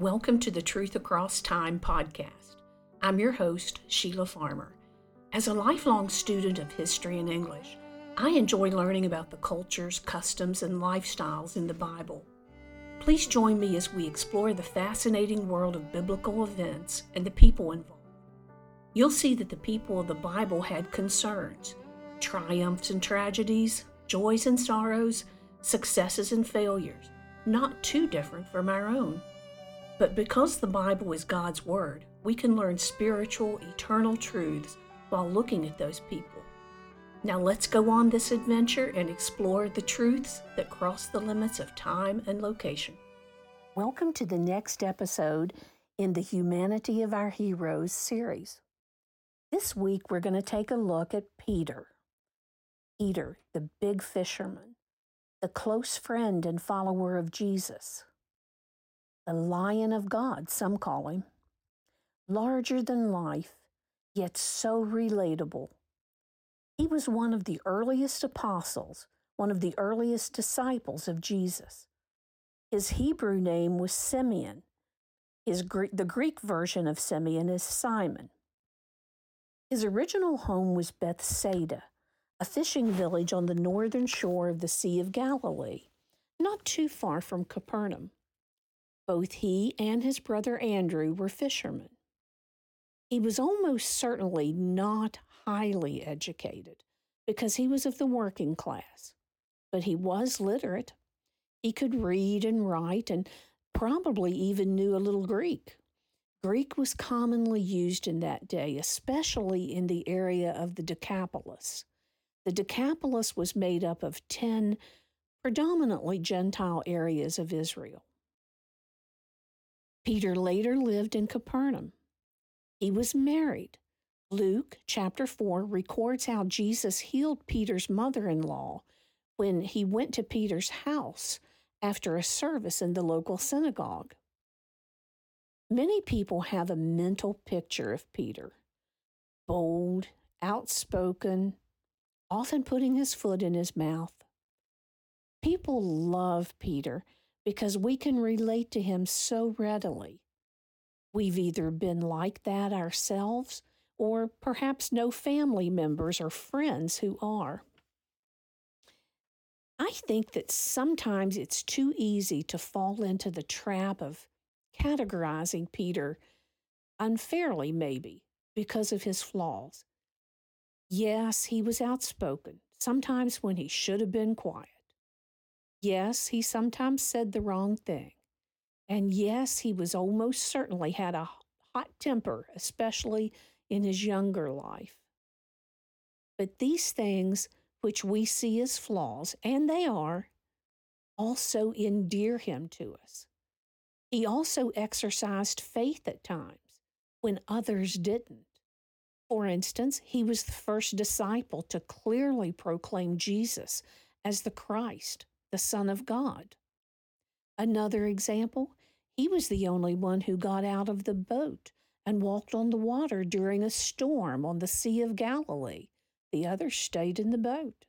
Welcome to the Truth Across Time podcast. I'm your host, Sheila Farmer. As a lifelong student of history and English, I enjoy learning about the cultures, customs, and lifestyles in the Bible. Please join me as we explore the fascinating world of biblical events and the people involved. You'll see that the people of the Bible had concerns, triumphs and tragedies, joys and sorrows, successes and failures, not too different from our own. But because the Bible is God's Word, we can learn spiritual, eternal truths while looking at those people. Now let's go on this adventure and explore the truths that cross the limits of time and location. Welcome to the next episode in the Humanity of Our Heroes series. This week we're going to take a look at Peter. Peter, the big fisherman, the close friend and follower of Jesus the Lion of God, some call him. Larger than life, yet so relatable. He was one of the earliest apostles, one of the earliest disciples of Jesus. His Hebrew name was Simeon. His, the Greek version of Simeon is Simon. His original home was Bethsaida, a fishing village on the northern shore of the Sea of Galilee, not too far from Capernaum. Both he and his brother Andrew were fishermen. He was almost certainly not highly educated because he was of the working class, but he was literate. He could read and write and probably even knew a little Greek. Greek was commonly used in that day, especially in the area of the Decapolis. The Decapolis was made up of 10 predominantly Gentile areas of Israel. Peter later lived in Capernaum. He was married. Luke chapter 4 records how Jesus healed Peter's mother in law when he went to Peter's house after a service in the local synagogue. Many people have a mental picture of Peter bold, outspoken, often putting his foot in his mouth. People love Peter because we can relate to Him so readily. We've either been like that ourselves or perhaps know family members or friends who are. I think that sometimes it's too easy to fall into the trap of categorizing Peter unfairly, maybe, because of his flaws. Yes, he was outspoken, sometimes when he should have been quiet. Yes, he sometimes said the wrong thing. And yes, he was almost certainly had a hot temper, especially in his younger life. But these things, which we see as flaws, and they are, also endear him to us. He also exercised faith at times when others didn't. For instance, he was the first disciple to clearly proclaim Jesus as the Christ the Son of God. Another example, he was the only one who got out of the boat and walked on the water during a storm on the Sea of Galilee. The others stayed in the boat.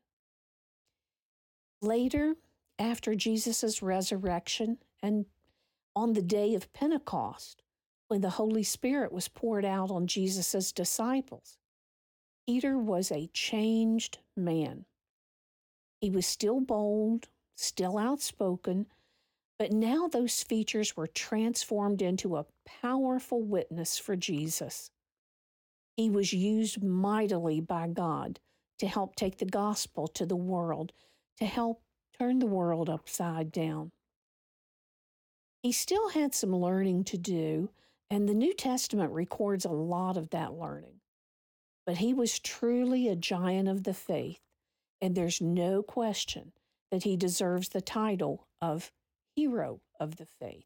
Later, after Jesus' resurrection and on the day of Pentecost, when the Holy Spirit was poured out on Jesus' disciples, Peter was a changed man. He was still bold, still outspoken, but now those features were transformed into a powerful witness for Jesus. He was used mightily by God to help take the gospel to the world, to help turn the world upside down. He still had some learning to do, and the New Testament records a lot of that learning. But he was truly a giant of the faith, and there's no question that he deserves the title of Hero of the Faith.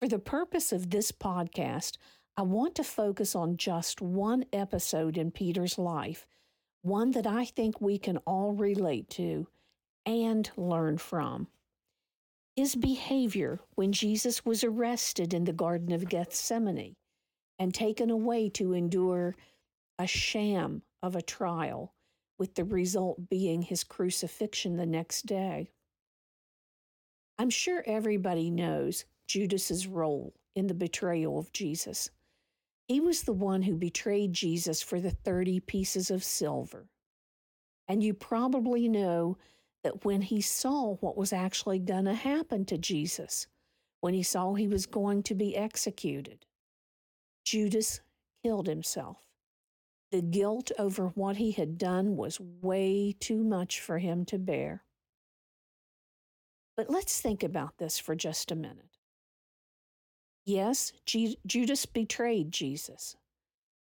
For the purpose of this podcast, I want to focus on just one episode in Peter's life, one that I think we can all relate to and learn from. His behavior when Jesus was arrested in the Garden of Gethsemane and taken away to endure a sham of a trial with the result being his crucifixion the next day. I'm sure everybody knows Judas's role in the betrayal of Jesus. He was the one who betrayed Jesus for the 30 pieces of silver. And you probably know that when he saw what was actually going to happen to Jesus, when he saw he was going to be executed, Judas killed himself. The guilt over what he had done was way too much for him to bear. But let's think about this for just a minute. Yes, Judas betrayed Jesus,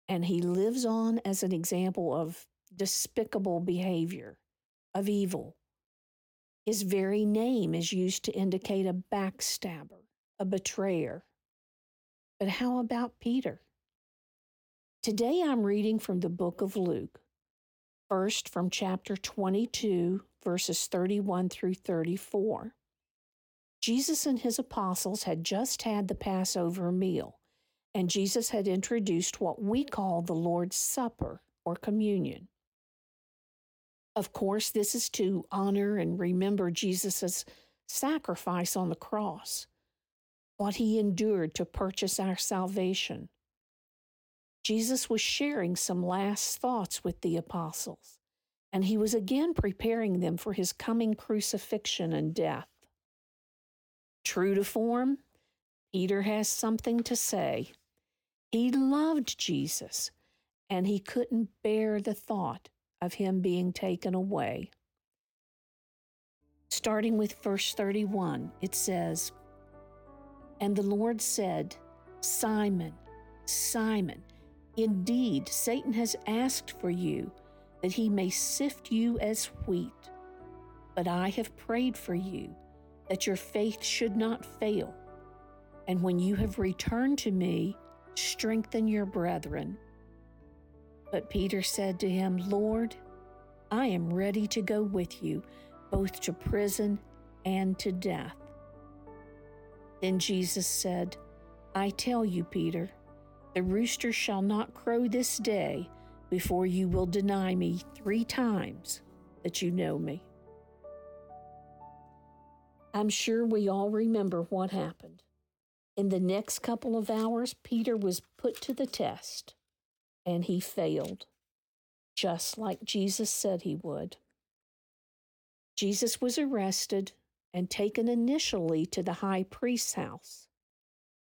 and he lives on as an example of despicable behavior, of evil. His very name is used to indicate a backstabber, a betrayer. But how about Peter? Today I'm reading from the book of Luke, first from chapter 22, verses 31 through 34. Jesus and his apostles had just had the Passover meal, and Jesus had introduced what we call the Lord's Supper or communion. Of course, this is to honor and remember Jesus' sacrifice on the cross, what he endured to purchase our salvation. Jesus was sharing some last thoughts with the apostles, and he was again preparing them for his coming crucifixion and death. True to form, Peter has something to say. He loved Jesus, and he couldn't bear the thought of him being taken away. Starting with verse 31, it says, And the Lord said, Simon, Simon, indeed Satan has asked for you that he may sift you as wheat. But I have prayed for you that your faith should not fail. And when you have returned to me, strengthen your brethren. But Peter said to him, Lord, I am ready to go with you, both to prison and to death. Then Jesus said, I tell you, Peter, the rooster shall not crow this day before you will deny me three times that you know me. I'm sure we all remember what happened. In the next couple of hours, Peter was put to the test, and he failed, just like Jesus said he would. Jesus was arrested and taken initially to the high priest's house.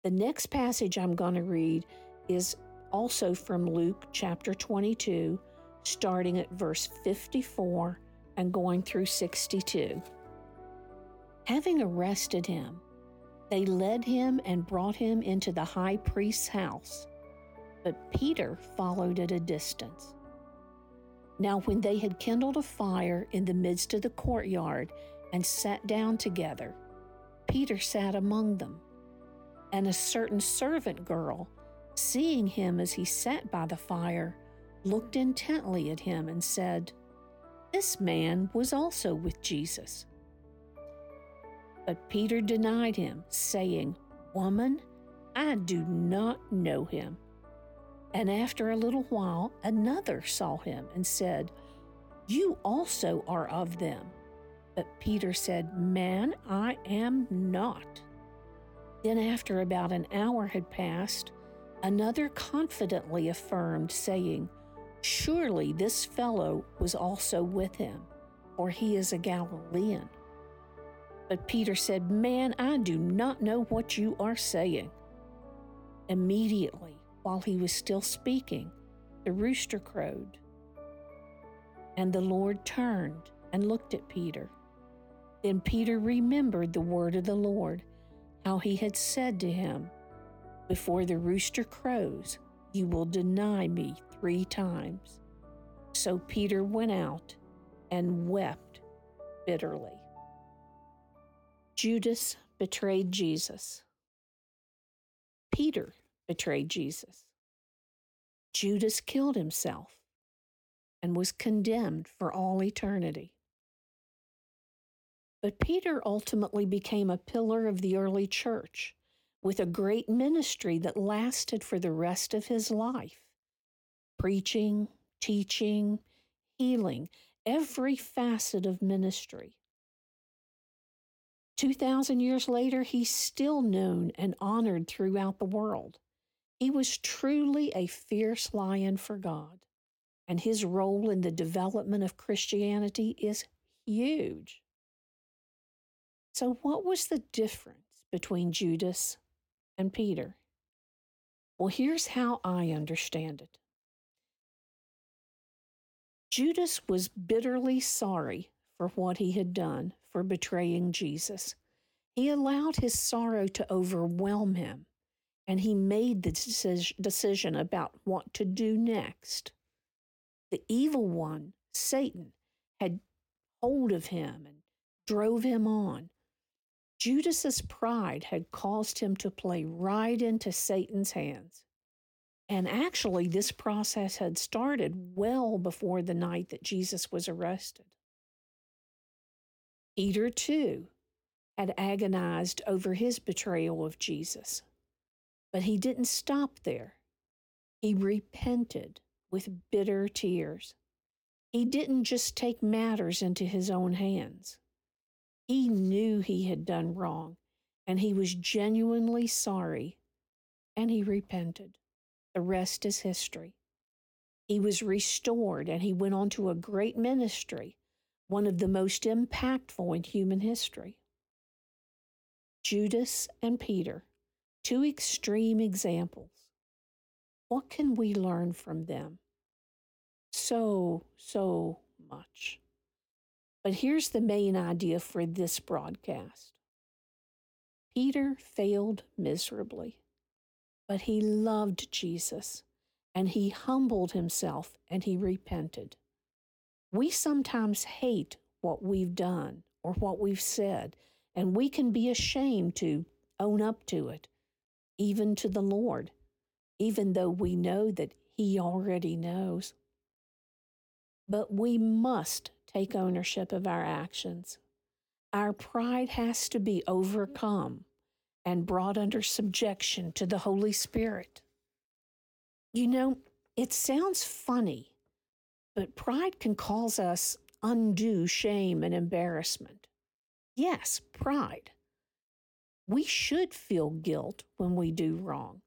The next passage I'm going to read is also from Luke chapter 22, starting at verse 54 and going through 62. Having arrested him, they led him and brought him into the high priest's house, but Peter followed at a distance. Now, when they had kindled a fire in the midst of the courtyard and sat down together, Peter sat among them. And a certain servant girl, seeing him as he sat by the fire, looked intently at him and said, This man was also with Jesus. But Peter denied him, saying, Woman, I do not know him. And after a little while, another saw him and said, You also are of them. But Peter said, Man, I am not. Then, after about an hour had passed, another confidently affirmed, saying, Surely this fellow was also with him, for he is a Galilean. But Peter said, Man, I do not know what you are saying. Immediately, while he was still speaking, the rooster crowed. And the Lord turned and looked at Peter. Then Peter remembered the word of the Lord, how he had said to him, Before the rooster crows, you will deny me three times. So Peter went out and wept bitterly. Judas betrayed Jesus. Peter betrayed Jesus. Judas killed himself and was condemned for all eternity. But Peter ultimately became a pillar of the early church with a great ministry that lasted for the rest of his life preaching, teaching, healing, every facet of ministry. 2,000 years later, he's still known and honored throughout the world. He was truly a fierce lion for God, and his role in the development of Christianity is huge. So, what was the difference between Judas and Peter? Well, here's how I understand it Judas was bitterly sorry for what he had done for betraying Jesus. He allowed his sorrow to overwhelm him, and he made the decision about what to do next. The evil one, Satan, had hold of him and drove him on. Judas's pride had caused him to play right into Satan's hands. And actually, this process had started well before the night that Jesus was arrested. Peter, too, had agonized over his betrayal of Jesus. But he didn't stop there. He repented with bitter tears. He didn't just take matters into his own hands. He knew he had done wrong, and he was genuinely sorry, and he repented. The rest is history. He was restored, and he went on to a great ministry, one of the most impactful in human history. Judas and Peter, two extreme examples. What can we learn from them? So, so much. But here's the main idea for this broadcast Peter failed miserably, but he loved Jesus and he humbled himself and he repented. We sometimes hate what we've done or what we've said, and we can be ashamed to own up to it, even to the Lord, even though we know that He already knows. But we must take ownership of our actions. Our pride has to be overcome and brought under subjection to the Holy Spirit. You know, it sounds funny, but pride can cause us undue shame and embarrassment. Yes, pride. We should feel guilt when we do wrong,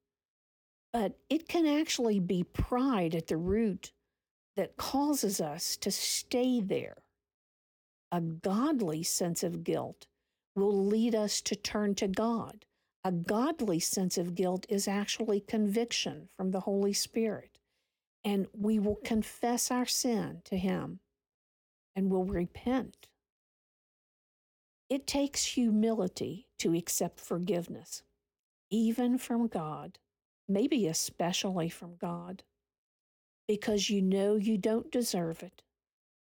but it can actually be pride at the root that causes us to stay there. A godly sense of guilt will lead us to turn to God. A godly sense of guilt is actually conviction from the Holy Spirit, and we will confess our sin to Him and will repent. It takes humility to accept forgiveness, even from God, maybe especially from God because you know you don't deserve it.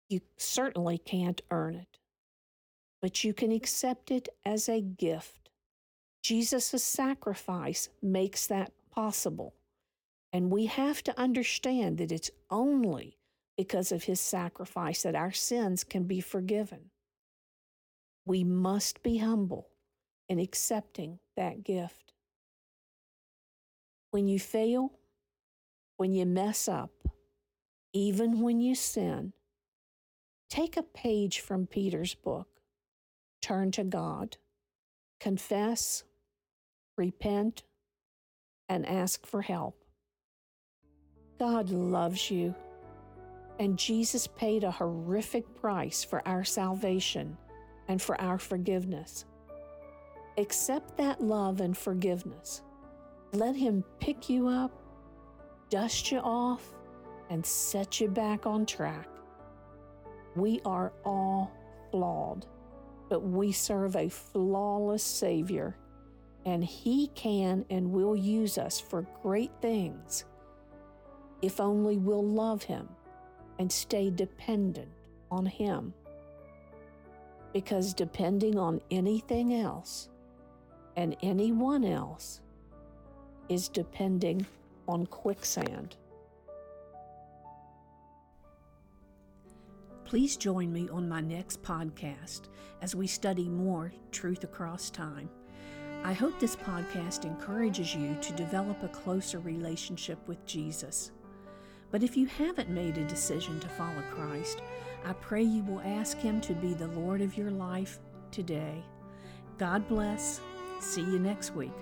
You certainly can't earn it, but you can accept it as a gift. Jesus' sacrifice makes that possible. And we have to understand that it's only because of his sacrifice that our sins can be forgiven. We must be humble in accepting that gift. When you fail, when you mess up, even when you sin, take a page from Peter's book, turn to God, confess, repent, and ask for help. God loves you, and Jesus paid a horrific price for our salvation and for our forgiveness. Accept that love and forgiveness. Let Him pick you up, dust you off, and set you back on track. We are all flawed, but we serve a flawless Savior, and He can and will use us for great things if only we'll love Him and stay dependent on Him. Because depending on anything else and anyone else is depending on quicksand. Please join me on my next podcast as we study more truth across time. I hope this podcast encourages you to develop a closer relationship with Jesus. But if you haven't made a decision to follow Christ, I pray you will ask Him to be the Lord of your life today. God bless. See you next week.